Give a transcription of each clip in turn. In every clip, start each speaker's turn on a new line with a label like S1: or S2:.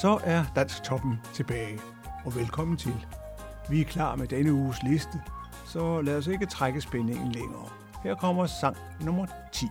S1: Så er Dansk Toppen tilbage, og velkommen til. Vi er klar med denne uges liste, så lad os ikke trække spændingen længere. Her kommer sang nummer 10.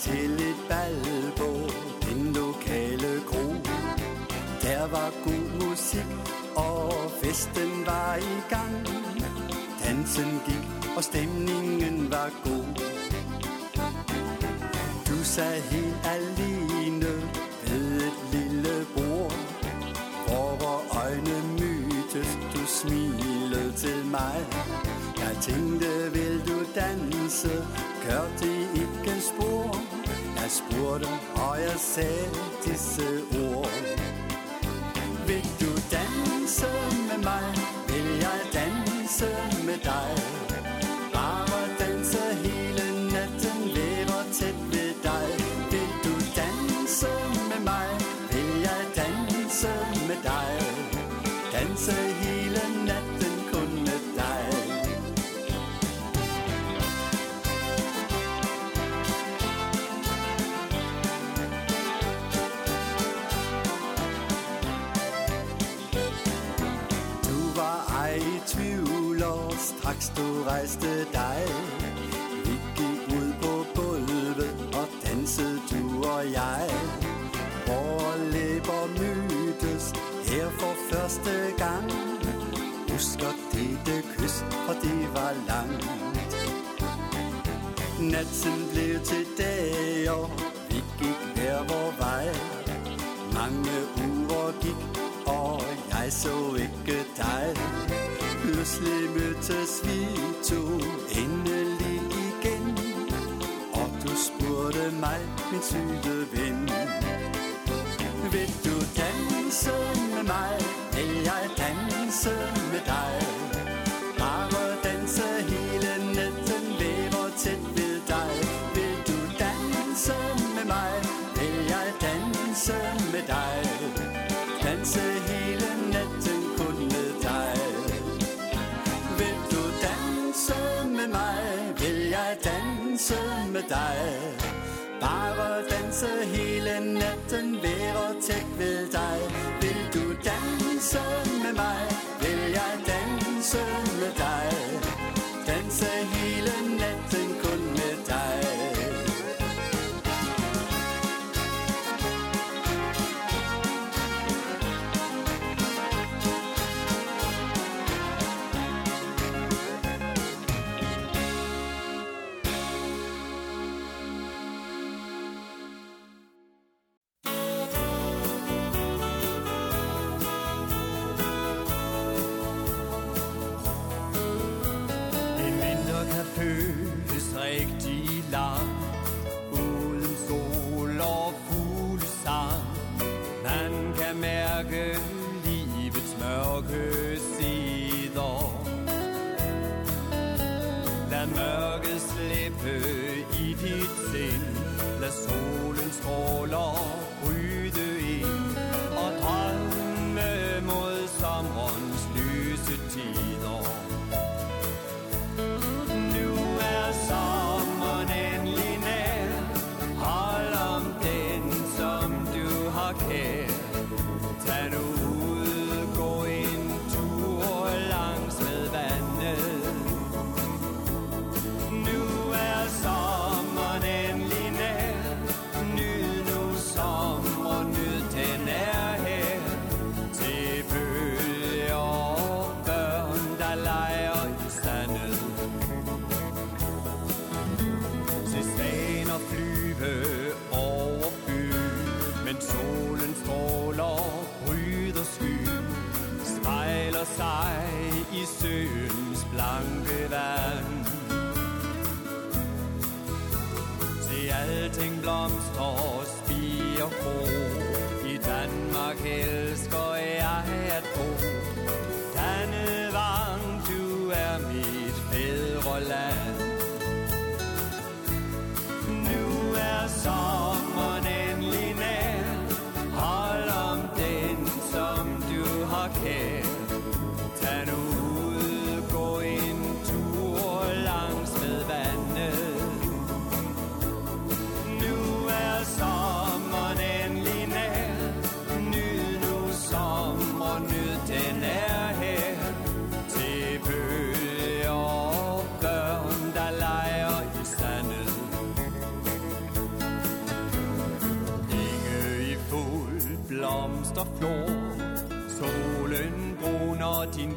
S2: til et bal på den lokale kro Der var god musik, og festen var i gang. Dansen gik, og stemningen var god. Du sad helt alene ved et lille bord. Hvor øjne mytes, du smilede til mig. Jeg tænkte, vil du danse? Kør spurgte, og jeg sagde disse ord. Vil du danse med mig? Vil jeg danse med dig? straks du rejste dig. Vi gik ud på gulvet og
S3: dansede du og jeg. Vore læber mødtes her for første gang. Husker dette kys, og det var langt. Natten blev til dag, og vi gik hver vor vej. Mange uger gik, og jeg så ikke pludselig mødtes vi to endelig igen. Og du spurgte mig, min søde ven. Vil du danse med mig? Vil jeg danse danse med dig. Bare danse hele natten Være tæt ved dig. Vil du danse med mig? Vil jeg danse med dig? Danse hele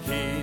S4: He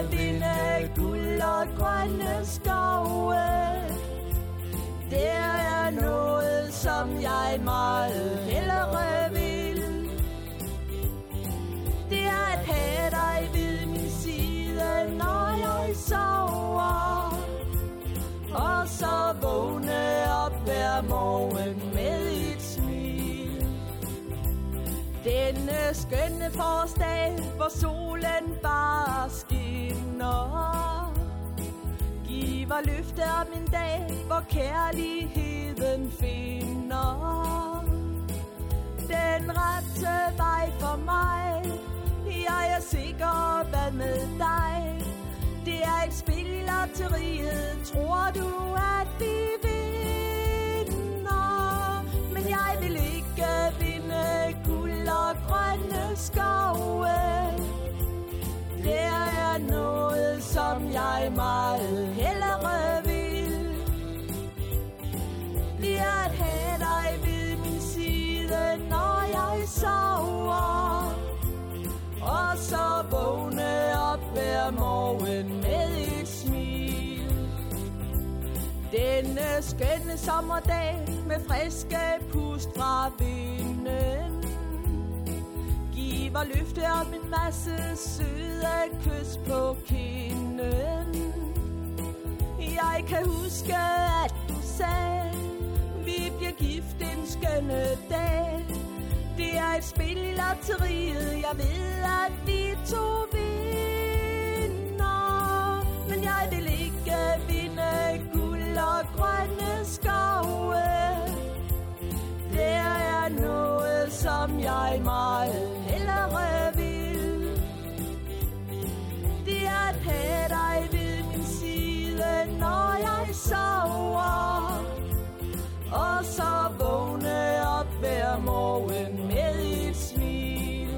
S4: ikke vinde guld og grønne skove. Der er noget, som jeg meget hellere vil. Det er at have dig ved min side, når jeg sover. Og så vågne op hver morgen med et smil. Denne skønne forårsdag, hvor solen bare ånder Giver løfte om en dag, hvor kærligheden finder Den rette vej for mig Jeg er sikker, hvad med dig? Det er et spil i lotteriet Tror du, at vi vinder? Men jeg vil ikke vinde guld og grønne skove som jeg meget hellere vil. Det er at have dig ved min side, når jeg sover. Og så vågne op hver morgen med et smil. Denne skønne sommerdag med friske pust fra vinden. Giver løfte om en masse søde kys på kinden. Jeg kan huske, at du sagde Vi bliver gift en skønne dag. Det er et spil i lotteriet. Jeg ved, at vi to vinder. Men jeg vil ikke vinde guld og grønne skove. Det er noget, som jeg meget sover Og så vågne op hver morgen med
S5: et smil.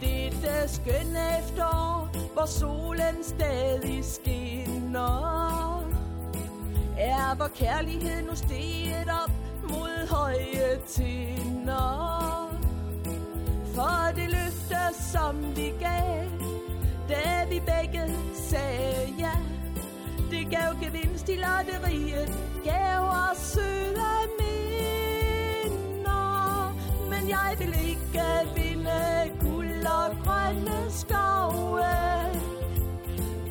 S5: Dette skønne efterår, hvor solen stadig skinner Er hvor kærlighed nu steget op mod høje tinder. For det løfte, som vi gav da vi begge sagde ja det gavgevinst i lotteriet, Gaver søde minder. Men jeg vil ikke vinde guld og grønne skove.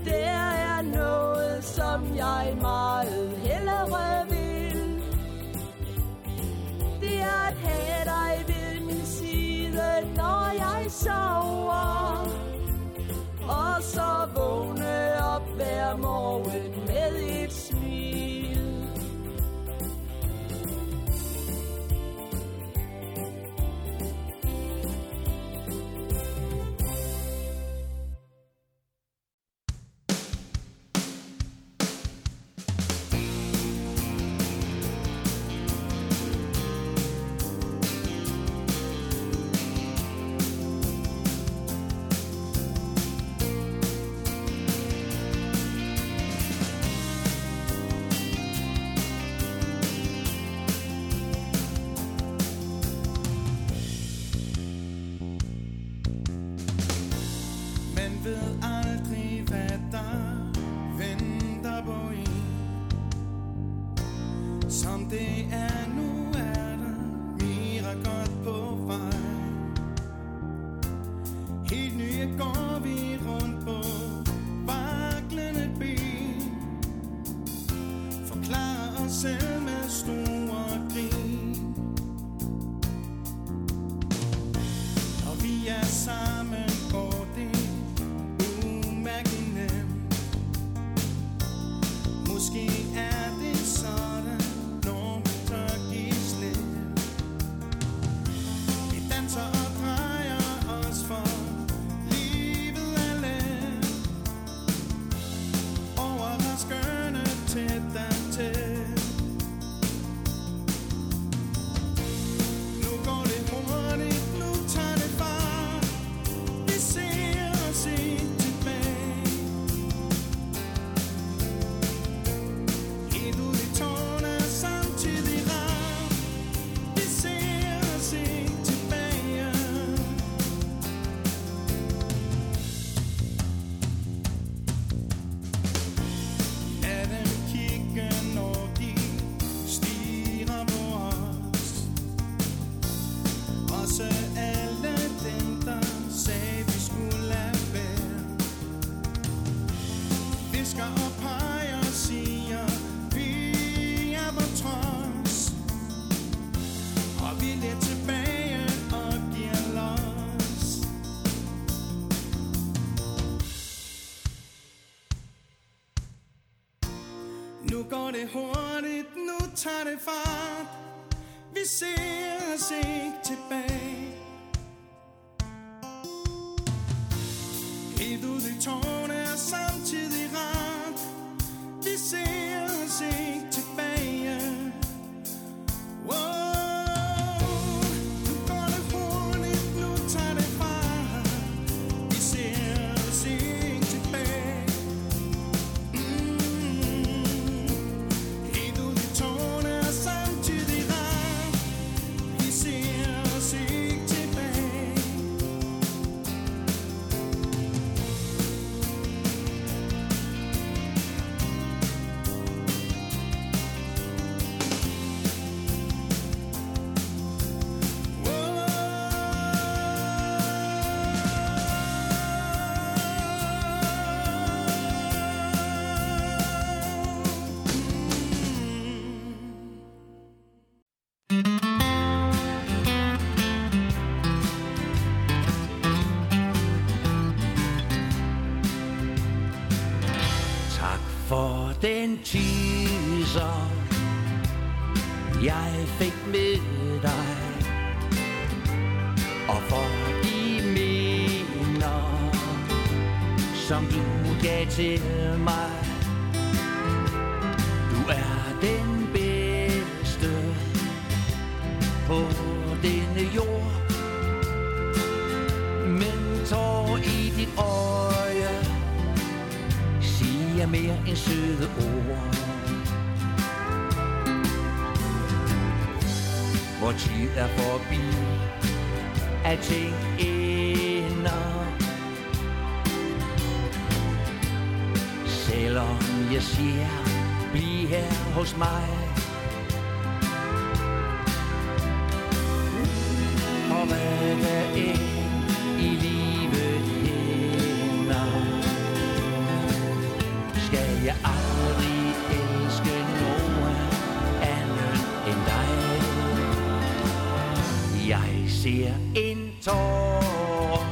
S5: Der er noget, som jeg meget hellere vil. Det er at have dig ved min side, når jeg sover. Og så vågne op hver morgen.
S6: En
S7: teaser Jeg fik med dig. Og for de minder Som du gav til mig. Du er den bedste På denne jord. Men tår i dit øje er mere end søde ord. Hvor tid er forbi, at ting ender. Selvom jeg siger, bliv her hos mig. Og hvad der er aldrig elske nogen anden end dig. Jeg ser en tår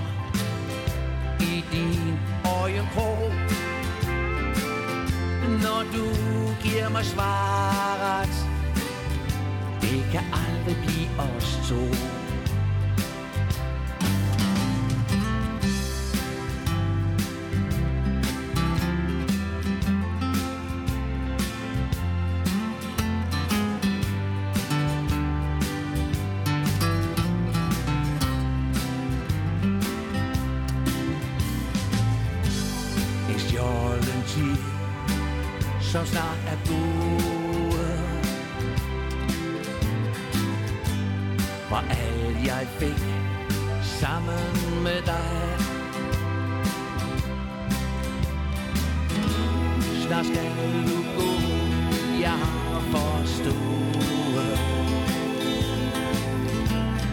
S7: i din øjenkrog, når du giver mig svaret. Som snart er gået. Var alt jeg fik sammen med dig. Snart skal du gå, jeg har forstået.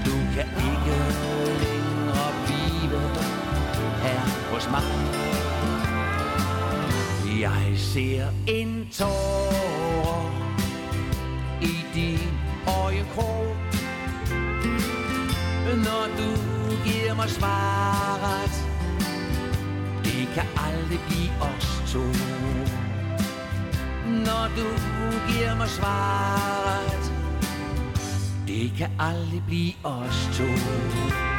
S7: Du kan ikke længere blive her hos mig. Jeg ser tårer i din øjekrog. Når du giver mig svaret Det kan aldrig blive os to. Når du giver mig svaret Det kan aldrig blive os to.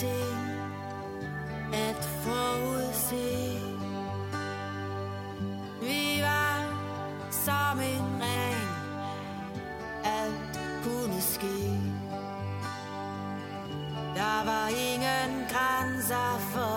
S8: Ting at forudse. Vi var som en ring, alt kunne ske. Der var ingen grænser for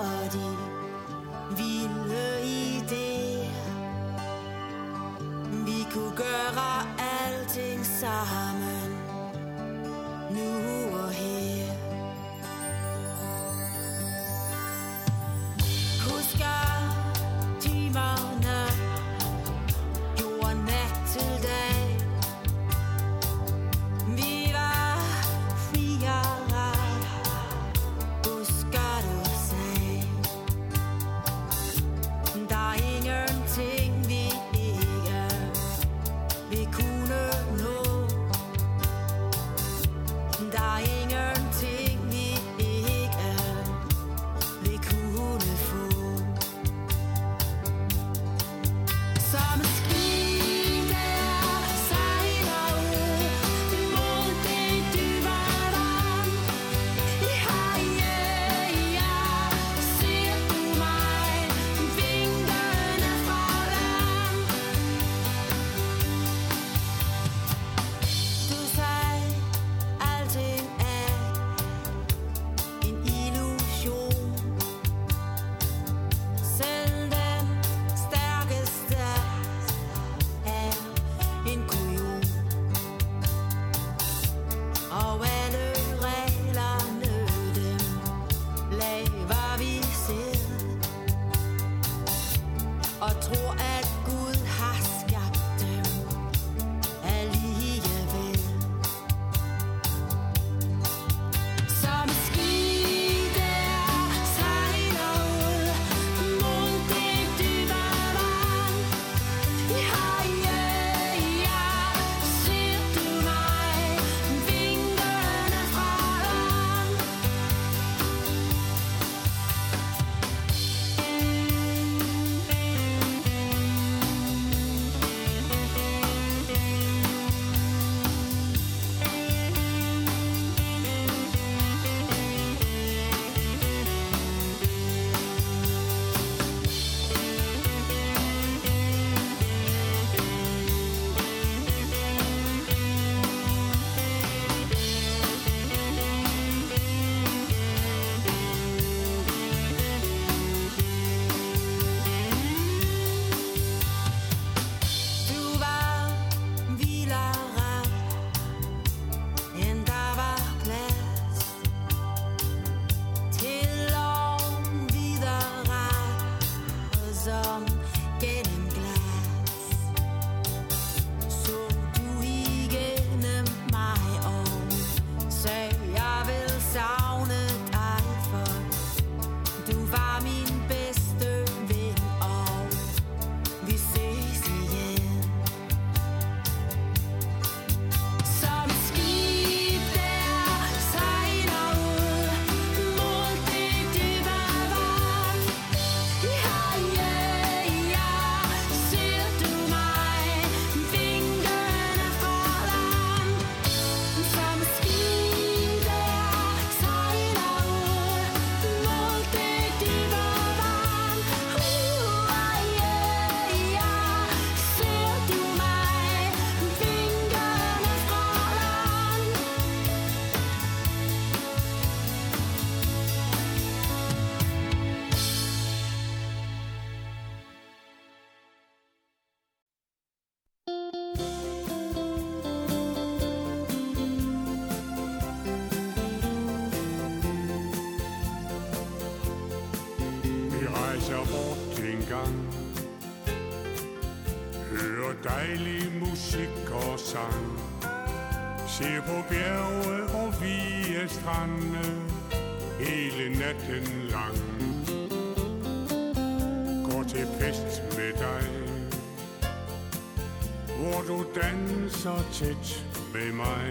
S9: tæt ved mig.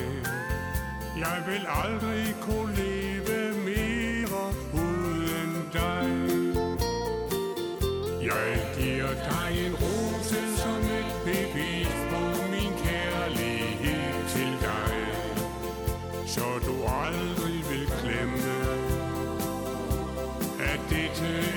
S9: Jeg vil aldrig kunne leve mere uden dig. Jeg giver dig en rose som et bevis på min kærlighed til dig. Så du aldrig vil glemme, at det til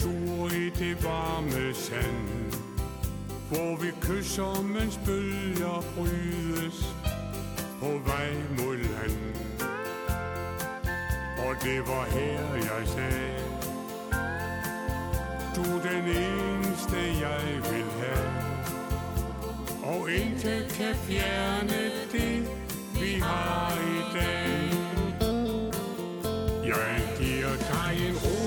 S9: tur i det varme sand Hvor vi kysser, mens bølger brydes På vej mod land. Og det var her, jeg sagde Du er den eneste, jeg vil have. Og intet kan fjerne det, vi har i dag. Jeg giver dig en ro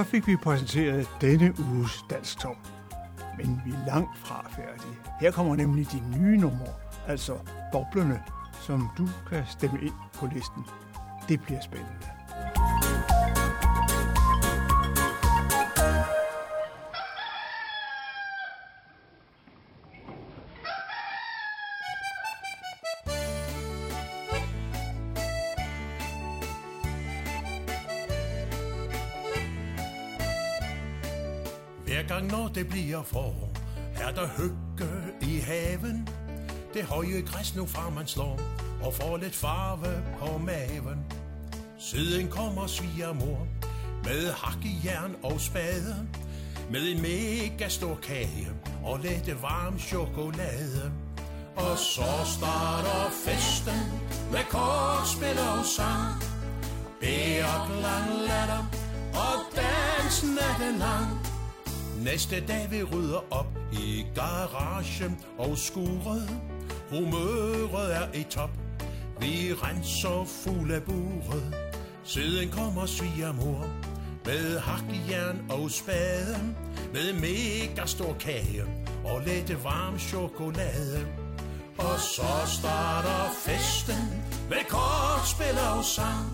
S9: Så
S1: fik vi præsenteret denne uges Danstop. Men vi er langt fra færdige. Her kommer nemlig de nye numre, altså boblerne, som du kan stemme ind på listen. Det bliver spændende.
S10: Det bliver forår, er der hygge i haven. Det høje græs nu fra man slår, og får lidt farve på maven. Siden kommer svigermor med hakkejern og spade. Med en mega stor kage og lidt varm chokolade. Og så starter festen med kortspil og sang. Bær, klang, latter og dans natten lang. Næste dag vi rydder op i garagen og skuret. Humøret er i top. Vi renser fuld af buret. Siden kommer svigermor med hakkejern og spade. Med mega stor kage og lidt varm chokolade. Og så starter festen med kortspil og sang.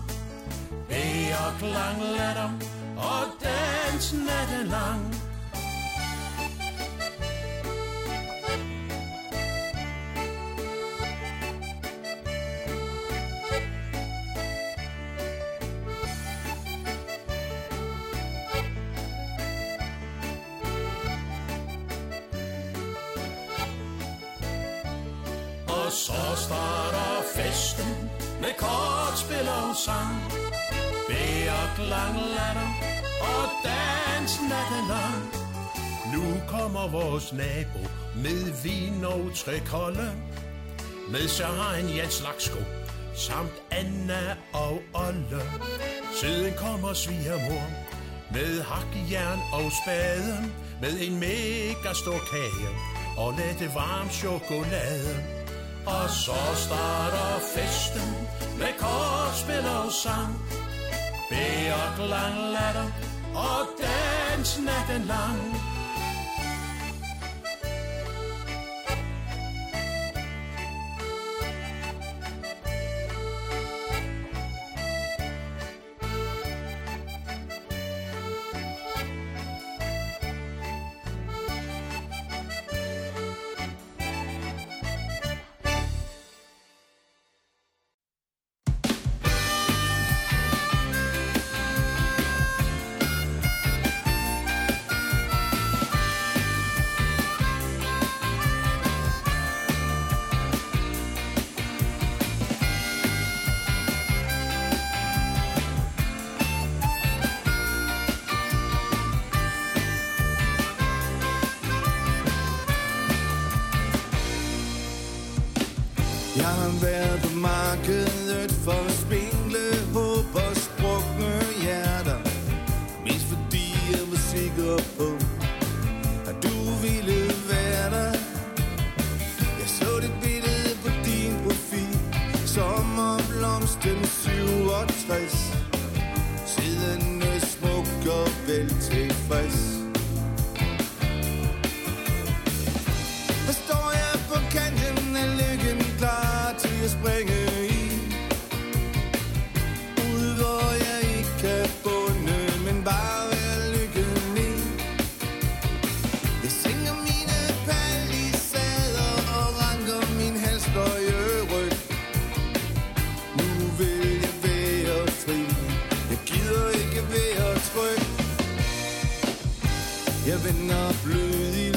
S10: Bær, klang, latter og dans natten lang. Bær, klang, latter og dans natten lang. Nu kommer vores nabo med vin og trækolde, Med sig har han Jens Laksko samt Anna og Olle. Siden kommer svigermor med hakkejern og spade. Med en mega stor kage og lidt varm chokolade. Og så starter festen med kortspil og sang. Bær, klang, latter og dans natten lang.
S11: Vender blød i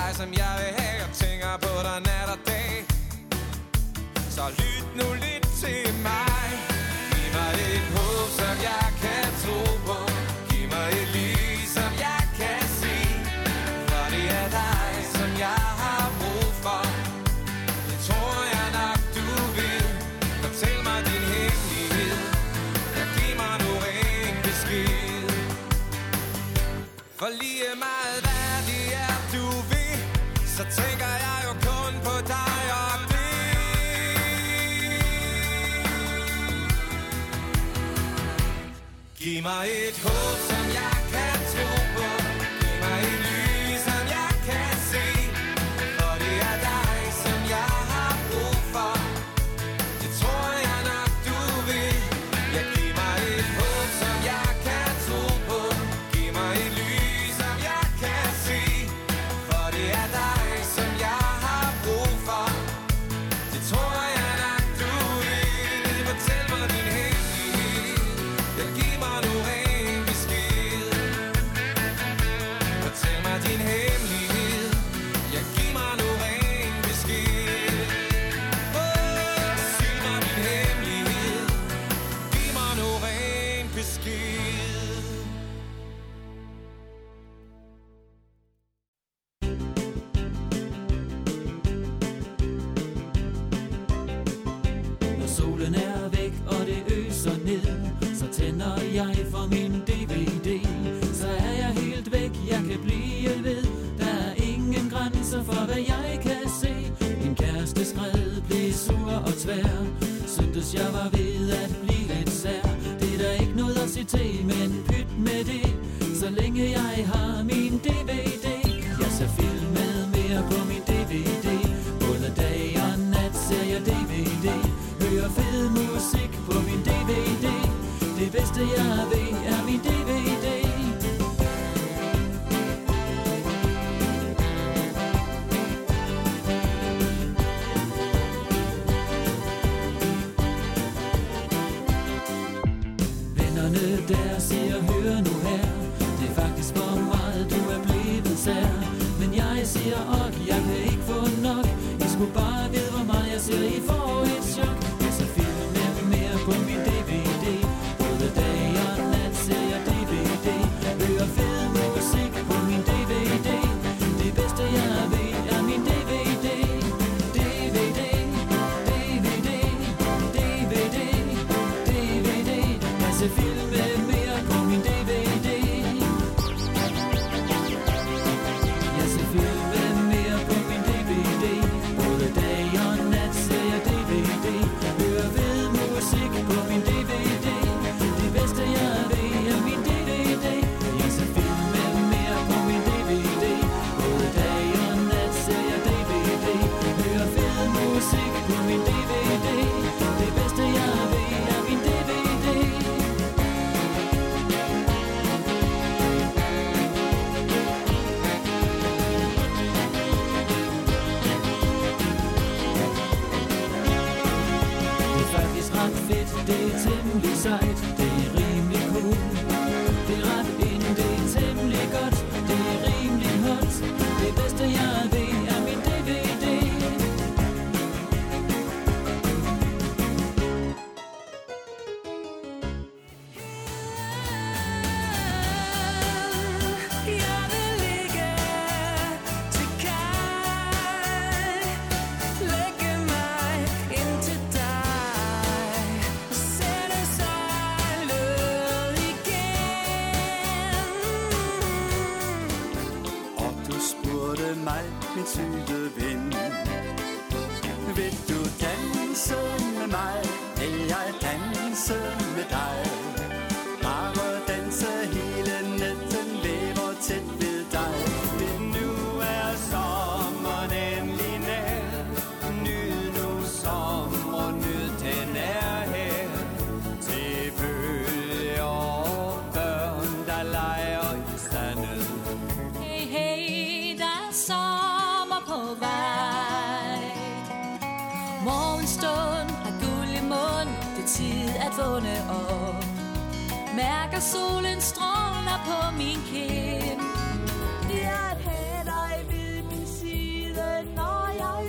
S11: dig,
S12: som jeg
S13: vil have. Jeg tænker på dig nat og dag. Så lyt nu lidt til mig. Giv mig dit håb, som jeg kan
S3: my ears. Yeah, ya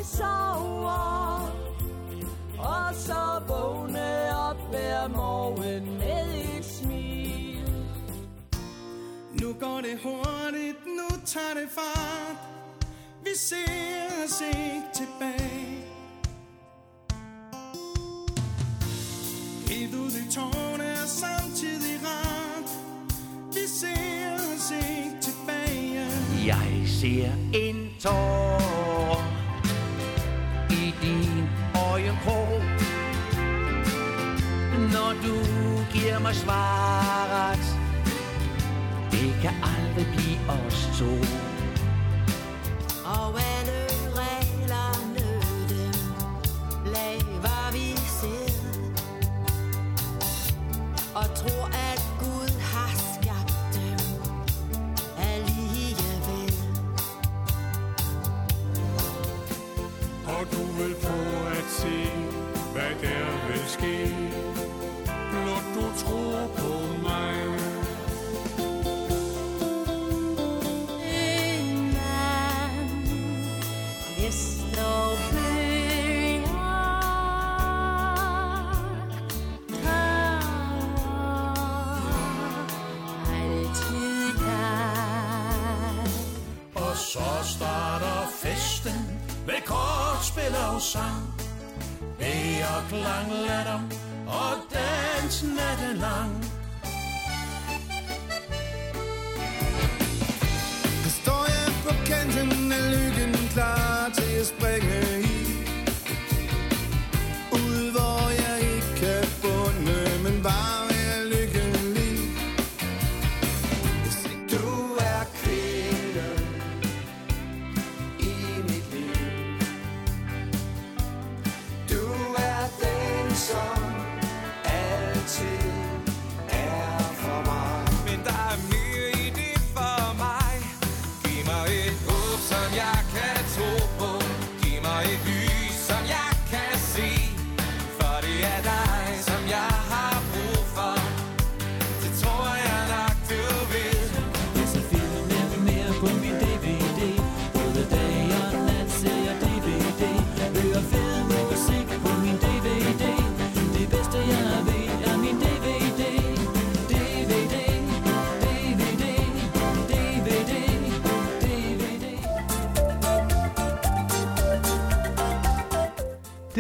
S3: vi sover Og så vågne op hver morgen med et smil.
S5: Nu går det hurtigt, nu tager det fart. Vi ser os ikke tilbage. Helt ud i tårne er samtidig rart. Vi ser os ikke tilbage.
S8: Jeg ser en tår din øjenkrog Når du giver mig svaret Det kan aldrig blive os to.
S10: klang latter og dans natten lang.
S13: Historien på kanten er lykken klar til at springe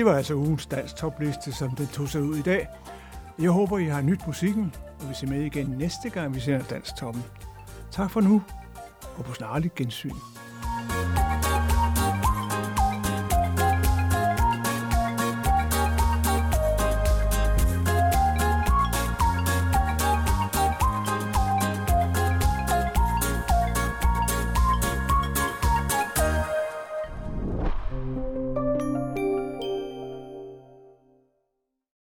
S14: Det
S15: var altså ugens dansk topliste, som det tog sig ud i dag. Jeg håber, I har nyt musikken, og vi ser med igen næste gang, vi ser Dansk Toppen. Tak for nu, og på snarligt gensyn.